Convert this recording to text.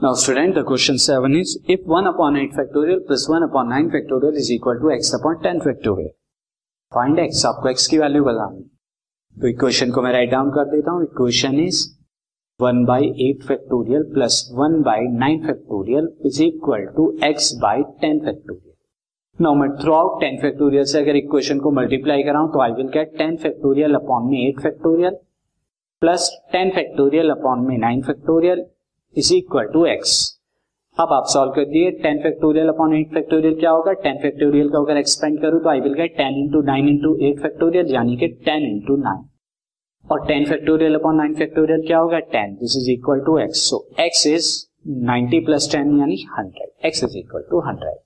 Now student, the question 7 is if 1 upon 8 factorial plus 1 upon 9 factorial is equal to x upon 10 factorial. Find x, आपको x की value बतानी तो equation को मैं write down कर देता हूँ। Equation is 1 by eight factorial plus 1 by nine factorial is equal to x by 10 factorial now मैं थ्रू आउट 10 फैक्टोरियल से अगर इक्वेशन को मल्टीप्लाई कराऊं तो I will get 10 factorial upon में 8 फैक्टोरियल प्लस 10 फैक्टोरियल अपॉन में 9 factorial is equal to x अब आप सॉल्व कर दिए ten factorial upon eight factorial क्या होगा? टेन फैक्टोरियल का अगर एक्सपेंड करूँ तो I will get ten into nine into eight factorial यानी कि टेन इंटू नाइन और ten factorial upon nine factorial क्या होगा? Ten this is equal to x so x is ninety plus ten यानी hundred x is equal to hundred